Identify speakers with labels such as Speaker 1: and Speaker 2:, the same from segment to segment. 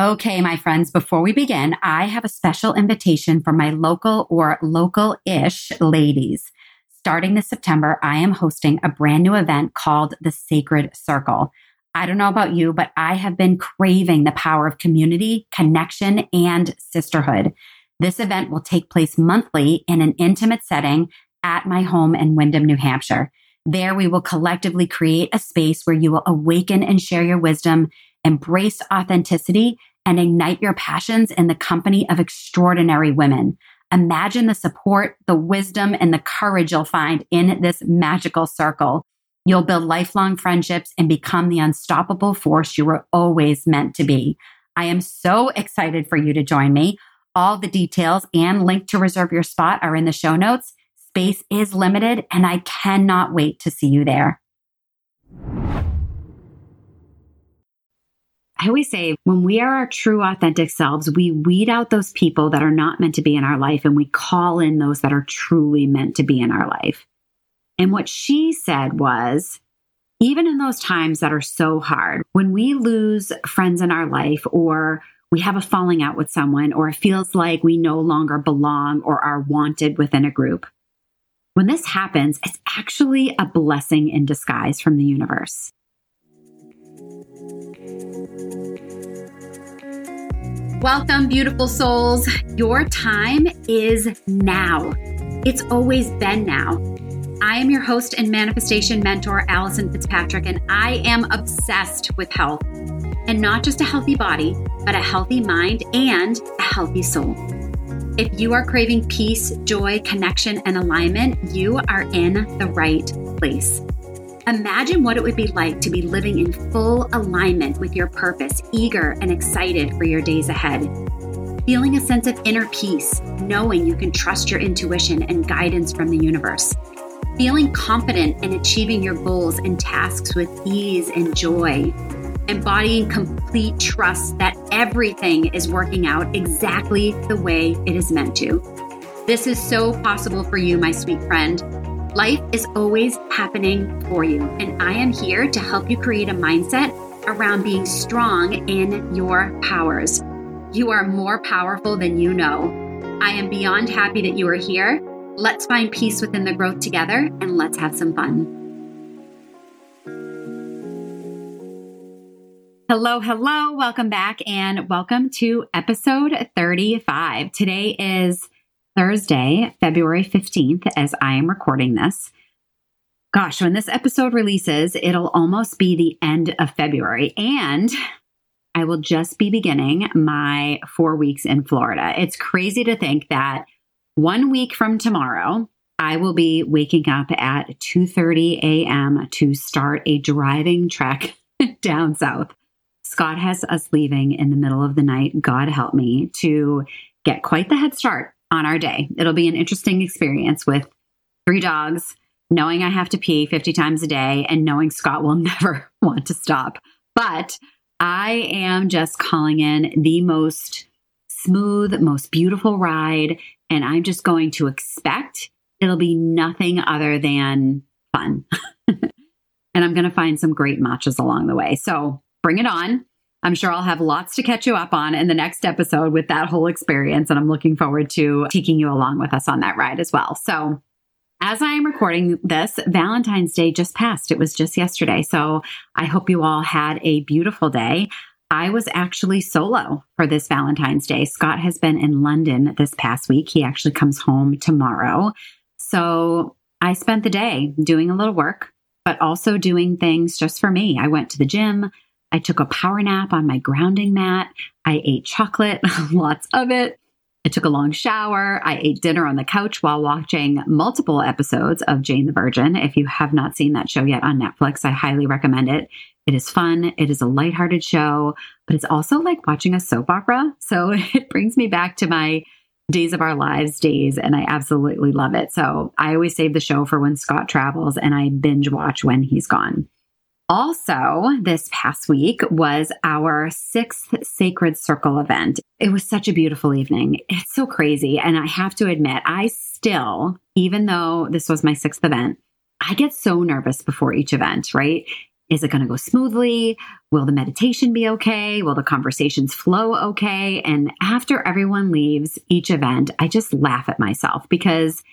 Speaker 1: Okay, my friends, before we begin, I have a special invitation for my local or local ish ladies. Starting this September, I am hosting a brand new event called the Sacred Circle. I don't know about you, but I have been craving the power of community, connection, and sisterhood. This event will take place monthly in an intimate setting at my home in Windham, New Hampshire. There, we will collectively create a space where you will awaken and share your wisdom, embrace authenticity, and ignite your passions in the company of extraordinary women. Imagine the support, the wisdom, and the courage you'll find in this magical circle. You'll build lifelong friendships and become the unstoppable force you were always meant to be. I am so excited for you to join me. All the details and link to reserve your spot are in the show notes. Space is limited, and I cannot wait to see you there. I always say when we are our true, authentic selves, we weed out those people that are not meant to be in our life and we call in those that are truly meant to be in our life. And what she said was, even in those times that are so hard, when we lose friends in our life or we have a falling out with someone or it feels like we no longer belong or are wanted within a group, when this happens, it's actually a blessing in disguise from the universe. Welcome, beautiful souls. Your time is now. It's always been now. I am your host and manifestation mentor, Allison Fitzpatrick, and I am obsessed with health. And not just a healthy body, but a healthy mind and a healthy soul. If you are craving peace, joy, connection, and alignment, you are in the right place. Imagine what it would be like to be living in full alignment with your purpose, eager and excited for your days ahead. Feeling a sense of inner peace, knowing you can trust your intuition and guidance from the universe. Feeling confident in achieving your goals and tasks with ease and joy. Embodying complete trust that everything is working out exactly the way it is meant to. This is so possible for you, my sweet friend. Life is always happening for you, and I am here to help you create a mindset around being strong in your powers. You are more powerful than you know. I am beyond happy that you are here. Let's find peace within the growth together and let's have some fun. Hello, hello. Welcome back and welcome to episode 35. Today is Thursday, February 15th, as I am recording this. Gosh, when this episode releases, it'll almost be the end of February, and I will just be beginning my four weeks in Florida. It's crazy to think that one week from tomorrow, I will be waking up at 2:30 a.m. to start a driving trek down south. Scott has us leaving in the middle of the night, God help me, to get quite the head start on our day. It'll be an interesting experience with three dogs, knowing I have to pee 50 times a day, and knowing Scott will never want to stop. But I am just calling in the most smooth, most beautiful ride. And I'm just going to expect it'll be nothing other than fun. and I'm going to find some great matches along the way. So bring it on. I'm sure I'll have lots to catch you up on in the next episode with that whole experience. And I'm looking forward to taking you along with us on that ride as well. So, as I am recording this, Valentine's Day just passed. It was just yesterday. So, I hope you all had a beautiful day. I was actually solo for this Valentine's Day. Scott has been in London this past week. He actually comes home tomorrow. So, I spent the day doing a little work, but also doing things just for me. I went to the gym. I took a power nap on my grounding mat. I ate chocolate, lots of it. I took a long shower. I ate dinner on the couch while watching multiple episodes of Jane the Virgin. If you have not seen that show yet on Netflix, I highly recommend it. It is fun. It is a lighthearted show, but it's also like watching a soap opera. So it brings me back to my Days of Our Lives days, and I absolutely love it. So I always save the show for when Scott travels and I binge watch when he's gone. Also, this past week was our sixth Sacred Circle event. It was such a beautiful evening. It's so crazy. And I have to admit, I still, even though this was my sixth event, I get so nervous before each event, right? Is it going to go smoothly? Will the meditation be okay? Will the conversations flow okay? And after everyone leaves each event, I just laugh at myself because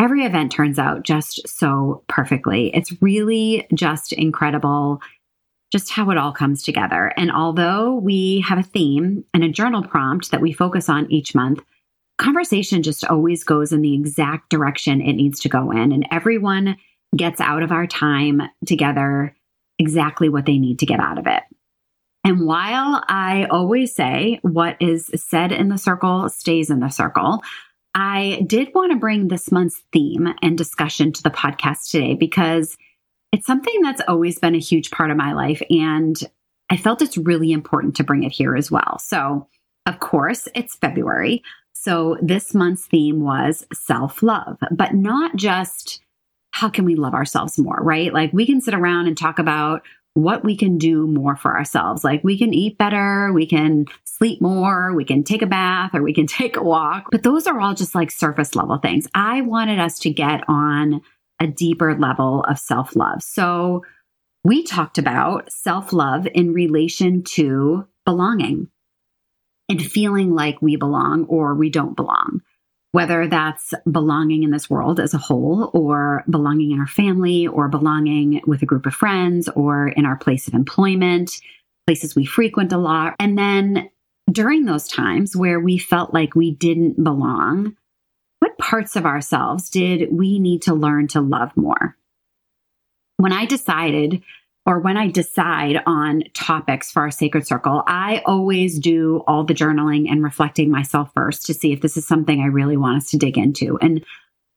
Speaker 1: every event turns out just so perfectly. It's really just incredible just how it all comes together. And although we have a theme and a journal prompt that we focus on each month, conversation just always goes in the exact direction it needs to go in. And everyone gets out of our time together exactly what they need to get out of it. And while I always say what is said in the circle stays in the circle, I did want to bring this month's theme and discussion to the podcast today because it's something that's always been a huge part of my life. And I felt it's really important to bring it here as well. So, of course, it's February. So, this month's theme was self love, but not just how can we love ourselves more, right? Like we can sit around and talk about what we can do more for ourselves. Like we can eat better, we can sleep more, we can take a bath, or we can take a walk. But those are all just like surface level things. I wanted us to get on a deeper level of self love. So we talked about self love in relation to belonging and feeling like we belong or we don't belong whether that's belonging in this world as a whole, or belonging in our family, or belonging with a group of friends, or in our place of employment, places we frequent a lot. And then during those times where we felt like we didn't belong, what parts of ourselves did we need to learn to love more? When I decided or when I decide on topics for our sacred circle, I always do all the journaling and reflecting myself first to see if this is something I really want us to dig into. And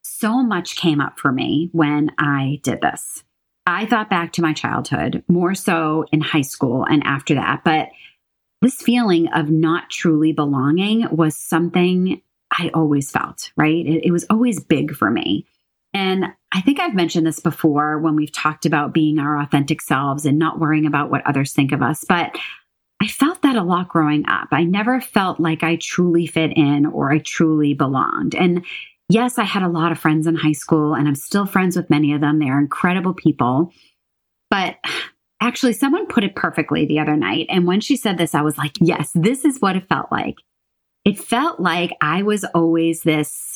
Speaker 1: so much came up for me when I did this. I thought back to my childhood, more so in high school and after that. But this feeling of not truly belonging was something I always felt, right? It, it was always big for me. And I think I've mentioned this before when we've talked about being our authentic selves and not worrying about what others think of us. But I felt that a lot growing up. I never felt like I truly fit in or I truly belonged. And yes, I had a lot of friends in high school and I'm still friends with many of them. They are incredible people. But actually, someone put it perfectly the other night. And when she said this, I was like, yes, this is what it felt like. It felt like I was always this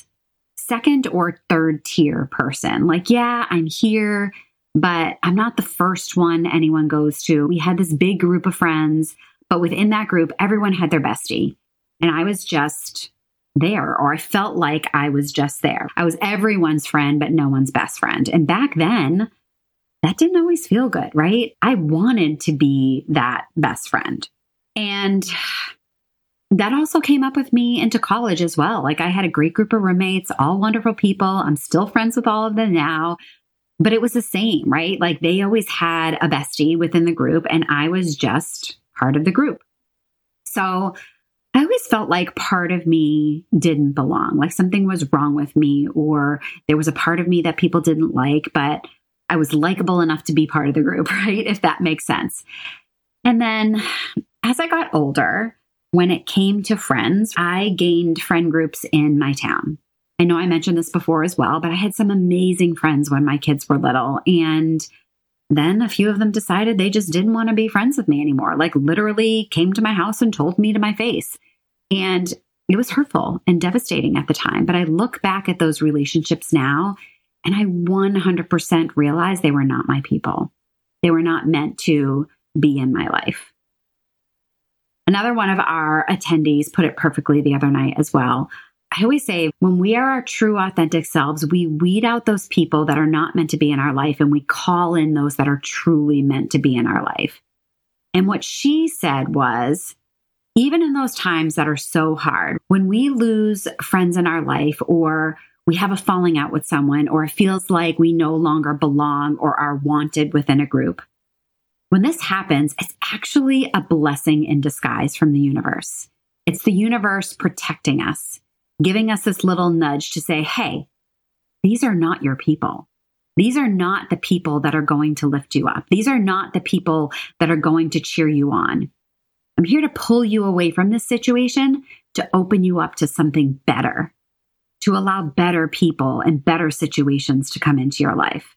Speaker 1: second or third tier person. Like, yeah, I'm here, but I'm not the first one anyone goes to. We had this big group of friends, but within that group, everyone had their bestie. And I was just there, or I felt like I was just there. I was everyone's friend, but no one's best friend. And back then, that didn't always feel good, right? I wanted to be that best friend. And that also came up with me into college as well. Like I had a great group of roommates, all wonderful people. I'm still friends with all of them now. But it was the same, right? Like they always had a bestie within the group, and I was just part of the group. So I always felt like part of me didn't belong, like something was wrong with me, or there was a part of me that people didn't like, but I was likable enough to be part of the group, right? If that makes sense. And then as I got older, when it came to friends, I gained friend groups in my town. I know I mentioned this before as well, but I had some amazing friends when my kids were little. And then a few of them decided they just didn't want to be friends with me anymore. Like, literally came to my house and told me to my face. And it was hurtful and devastating at the time. But I look back at those relationships now and I 100% realize they were not my people. They were not meant to be in my life. Another one of our attendees put it perfectly the other night as well. I always say when we are our true, authentic selves, we weed out those people that are not meant to be in our life and we call in those that are truly meant to be in our life. And what she said was, even in those times that are so hard, when we lose friends in our life or we have a falling out with someone or it feels like we no longer belong or are wanted within a group, when this happens, it's actually a blessing in disguise from the universe. It's the universe protecting us, giving us this little nudge to say, hey, these are not your people. These are not the people that are going to lift you up. These are not the people that are going to cheer you on. I'm here to pull you away from this situation to open you up to something better, to allow better people and better situations to come into your life.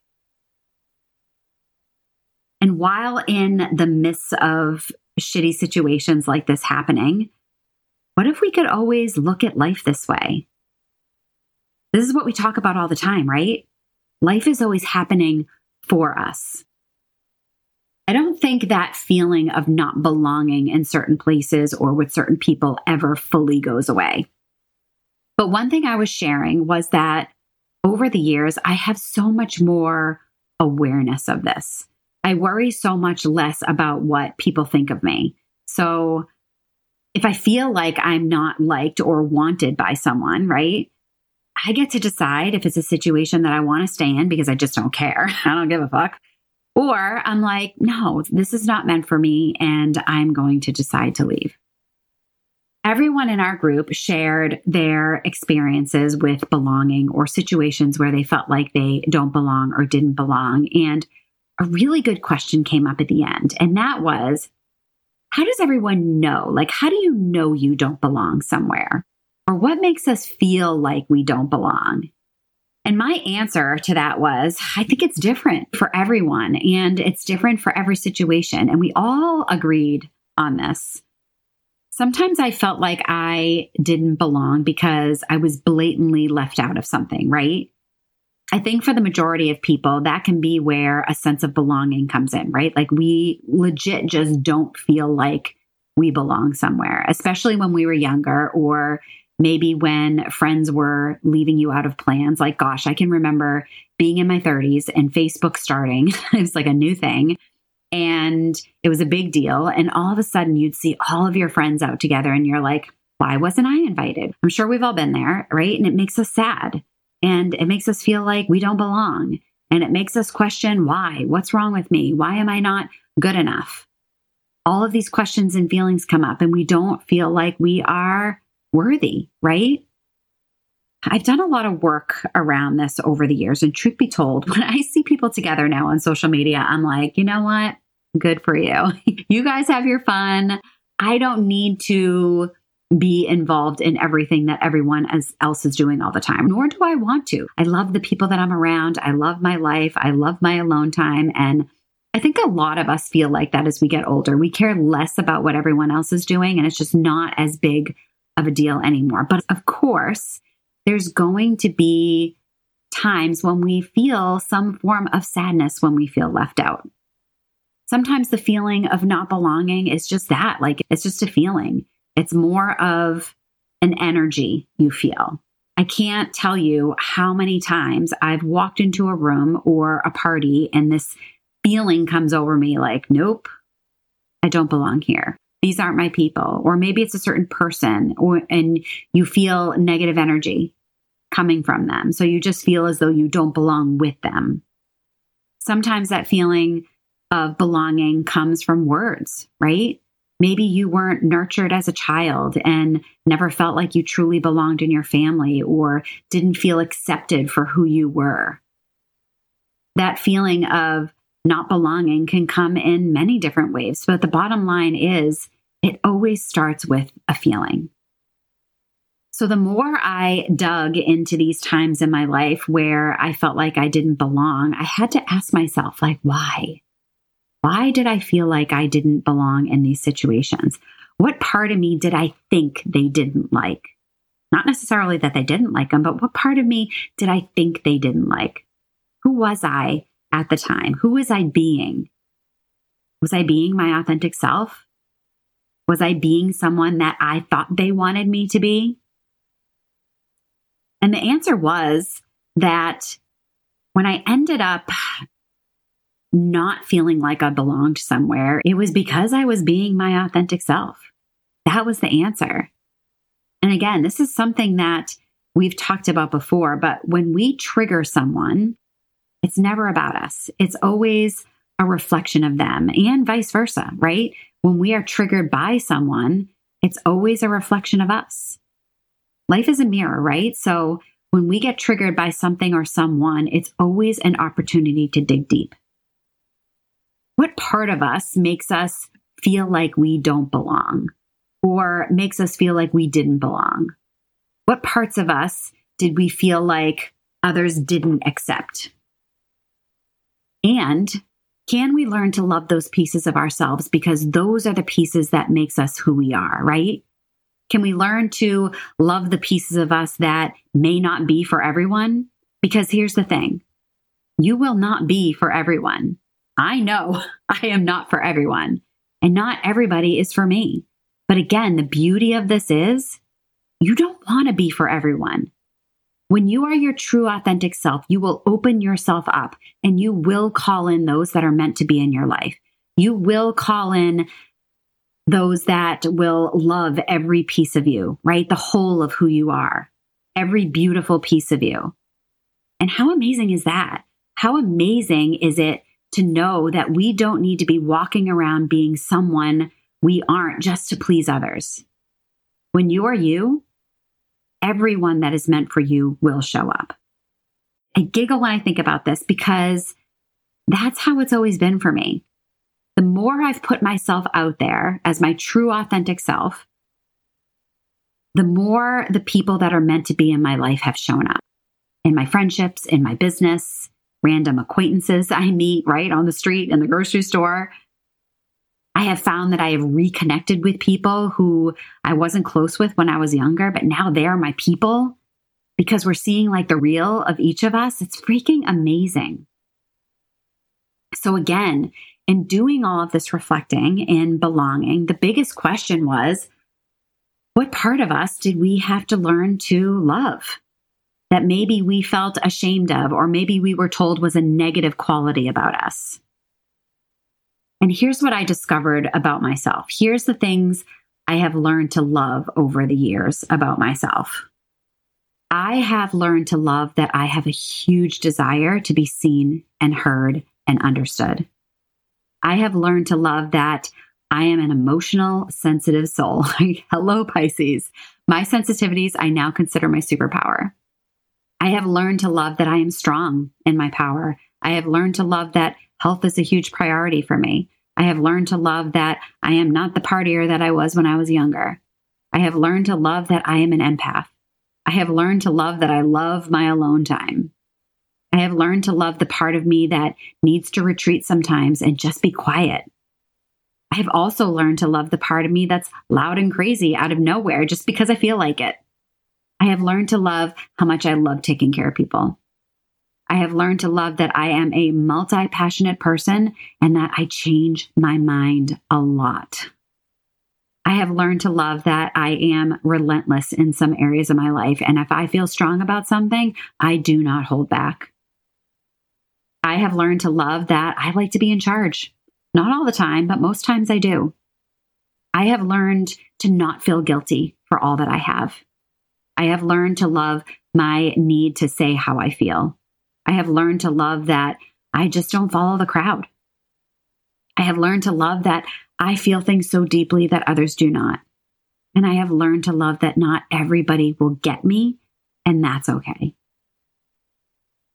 Speaker 1: And while in the midst of shitty situations like this happening, what if we could always look at life this way? This is what we talk about all the time, right? Life is always happening for us. I don't think that feeling of not belonging in certain places or with certain people ever fully goes away. But one thing I was sharing was that over the years, I have so much more awareness of this. I worry so much less about what people think of me. So if I feel like I'm not liked or wanted by someone, right? I get to decide if it's a situation that I want to stay in because I just don't care. I don't give a fuck. Or I'm like, no, this is not meant for me and I'm going to decide to leave. Everyone in our group shared their experiences with belonging or situations where they felt like they don't belong or didn't belong. And a really good question came up at the end, and that was how does everyone know? Like, how do you know you don't belong somewhere? Or what makes us feel like we don't belong? And my answer to that was I think it's different for everyone and it's different for every situation. And we all agreed on this. Sometimes I felt like I didn't belong because I was blatantly left out of something, right? I think for the majority of people, that can be where a sense of belonging comes in, right? Like we legit just don't feel like we belong somewhere, especially when we were younger or maybe when friends were leaving you out of plans. Like, gosh, I can remember being in my 30s and Facebook starting. it was like a new thing. And it was a big deal. And all of a sudden, you'd see all of your friends out together, and you're like, why wasn't I invited? I'm sure we've all been there, right? And it makes us sad. And it makes us feel like we don't belong. And it makes us question why? What's wrong with me? Why am I not good enough? All of these questions and feelings come up, and we don't feel like we are worthy, right? I've done a lot of work around this over the years. And truth be told, when I see people together now on social media, I'm like, you know what? Good for you. you guys have your fun. I don't need to be involved in everything that everyone else is doing all the time, nor do I want to. I love the people that I'm around. I love my life. I love my alone time. And I think a lot of us feel like that as we get older. We care less about what everyone else is doing, and it's just not as big of a deal anymore. But of course, there's going to be times when we feel some form of sadness when we feel left out. Sometimes the feeling of not belonging is just that, like it's just a feeling. It's more of an energy you feel. I can't tell you how many times I've walked into a room or a party and this feeling comes over me like, nope, I don't belong here. These aren't my people. Or maybe it's a certain person or and you feel negative energy coming from them. So you just feel as though you don't belong with them. Sometimes that feeling of belonging comes from words, right? Maybe you weren't nurtured as a child and never felt like you truly belonged in your family or didn't feel accepted for who you were. That feeling of not belonging can come in many different ways, but the bottom line is it always starts with a feeling. So the more I dug into these times in my life where I felt like I didn't belong, I had to ask myself, like, why? Why did I feel like I didn't belong in these situations? What part of me did I think they didn't like? Not necessarily that they didn't like them, but what part of me did I think they didn't like? Who was I at the time? Who was I being? Was I being my authentic self? Was I being someone that I thought they wanted me to be? And the answer was that when I ended up not feeling like I belonged somewhere, it was because I was being my authentic self. That was the answer. And again, this is something that we've talked about before, but when we trigger someone, it's never about us. It's always a reflection of them and vice versa, right? When we are triggered by someone, it's always a reflection of us. Life is a mirror, right? So when we get triggered by something or someone, it's always an opportunity to dig deep. What part of us makes us feel like we don't belong or makes us feel like we didn't belong? What parts of us did we feel like others didn't accept? And Can we learn to love those pieces of ourselves because those are the pieces that makes us who we are, right? Can we learn to love the pieces of us that may not be for everyone? Because here's the thing. You will not be for everyone. I know I am not for everyone and not everybody is for me. But again, the beauty of this is you don't want to be for everyone. When you are your true, authentic self, you will open yourself up and you will call in those that are meant to be in your life. You will call in those that will love every piece of you, right? The whole of who you are, every beautiful piece of you. And how amazing is that? How amazing is it to know that we don't need to be walking around being someone we aren't just to please others? When you are you, everyone that is meant for you will show up. I giggle when I think about this because that's how it's always been for me. The more I've put myself out there as my true, authentic self, the more the people that are meant to be in my life have shown up in my friendships, in my business, random acquaintances I meet right on the street, in the grocery store, I have found that I have reconnected with people who I wasn't close with when I was younger, but now they're my people because we're seeing like the real of each of us. It's freaking amazing. So, again, in doing all of this reflecting and belonging, the biggest question was what part of us did we have to learn to love? That maybe we felt ashamed of, or maybe we were told was a negative quality about us. And here's what I discovered about myself. Here's the things I have learned to love over the years about myself. I have learned to love that I have a huge desire to be seen and heard and understood. I have learned to love that I am an emotional, sensitive soul. Hello, Pisces. My sensitivities I now consider my superpower. I have learned to love that I am strong in my power. I have learned to love that Health is a huge priority for me. I have learned to love that I am not the partier that I was when I was younger. I have learned to love that I am an empath. I have learned to love that I love my alone time. I have learned to love the part of me that needs to retreat sometimes and just be quiet. I have also learned to love the part of me that's loud and crazy out of nowhere just because I feel like it. I have learned to love how much I love taking care of people. I have learned to love that I am a multi passionate person and that I change my mind a lot. I have learned to love that I am relentless in some areas of my life. And if I feel strong about something, I do not hold back. I have learned to love that I like to be in charge. Not all the time, but most times I do. I have learned to not feel guilty for all that I have. I have learned to love my need to say how I feel. I have learned to love that I just don't follow the crowd. I have learned to love that I feel things so deeply that others do not. And I have learned to love that not everybody will get me, and that's okay.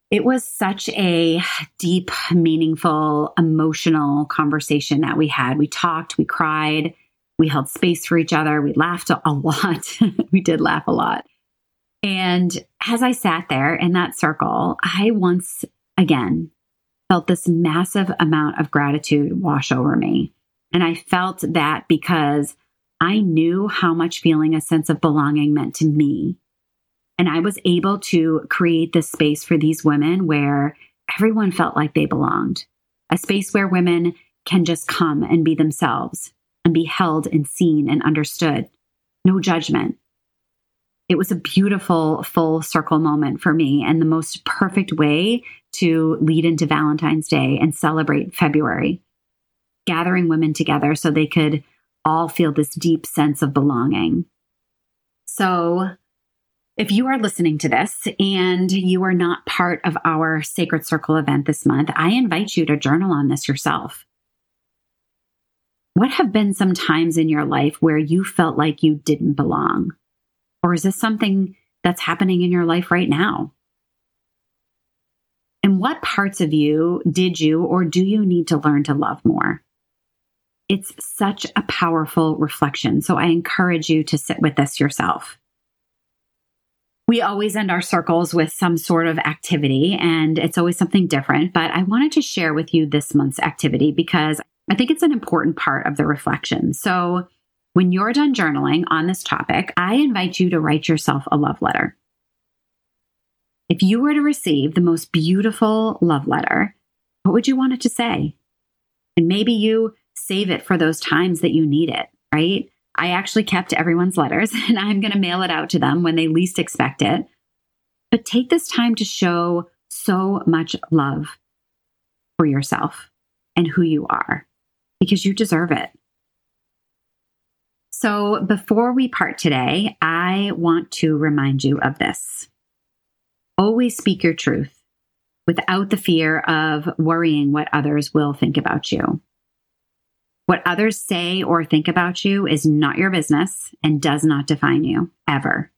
Speaker 1: It was such a deep, meaningful, emotional conversation that we had. We talked, we cried, we held space for each other, we laughed a lot. we did laugh a lot. And as I sat there in that circle, I once again felt this massive amount of gratitude wash over me. And I felt that because I knew how much feeling a sense of belonging meant to me. And I was able to create this space for these women where everyone felt like they belonged, a space where women can just come and be themselves and be held and seen and understood. No judgment, it was a beautiful full circle moment for me and the most perfect way to lead into Valentine's Day and celebrate February, gathering women together so they could all feel this deep sense of belonging. So, if you are listening to this and you are not part of our Sacred Circle event this month, I invite you to journal on this yourself. What have been some times in your life where you felt like you didn't belong? Or is this something that's happening in your life right now? And what parts of you did you or do you need to learn to love more? It's such a powerful reflection. So I encourage you to sit with this yourself. we always end our circles with some sort of activity, and it's always something different. But I wanted to share with you this month's activity because I think it's an important part of the reflection. So, when you're done journaling on this topic, I invite you to write yourself a love letter. If you were to receive the most beautiful love letter, what would you want it to say? And maybe you save it for those times that you need it, right? I actually kept everyone's letters and I'm going to mail it out to them when they least expect it. But take this time to show so much love for yourself and who you are because you deserve it. So, before we part today, I want to remind you of this. Always speak your truth without the fear of worrying what others will think about you. What others say or think about you is not your business and does not define you ever.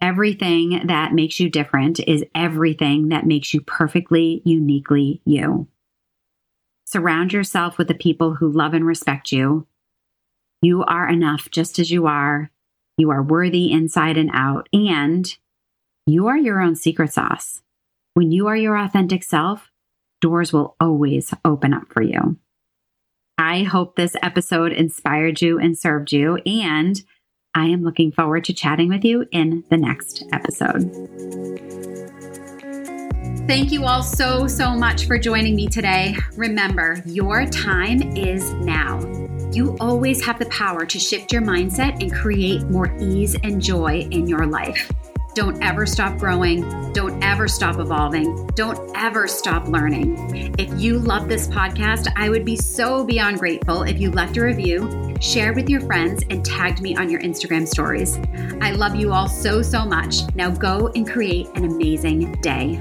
Speaker 1: Everything that makes you different is everything that makes you perfectly, uniquely you. Surround yourself with the people who love and respect you. You are enough just as you are. You are worthy inside and out, and you are your own secret sauce. When you are your authentic self, doors will always open up for you. I hope this episode inspired you and served you, and I am looking forward to chatting with you in the next episode. Thank you all so, so much for joining me today. Remember, your time is now. You always have the power to shift your mindset and create more ease and joy in your life. Don't ever stop growing. Don't ever stop evolving. Don't ever stop learning. If you love this podcast, I would be so beyond grateful if you left a review, shared with your friends, and tagged me on your Instagram stories. I love you all so, so much. Now go and create an amazing day.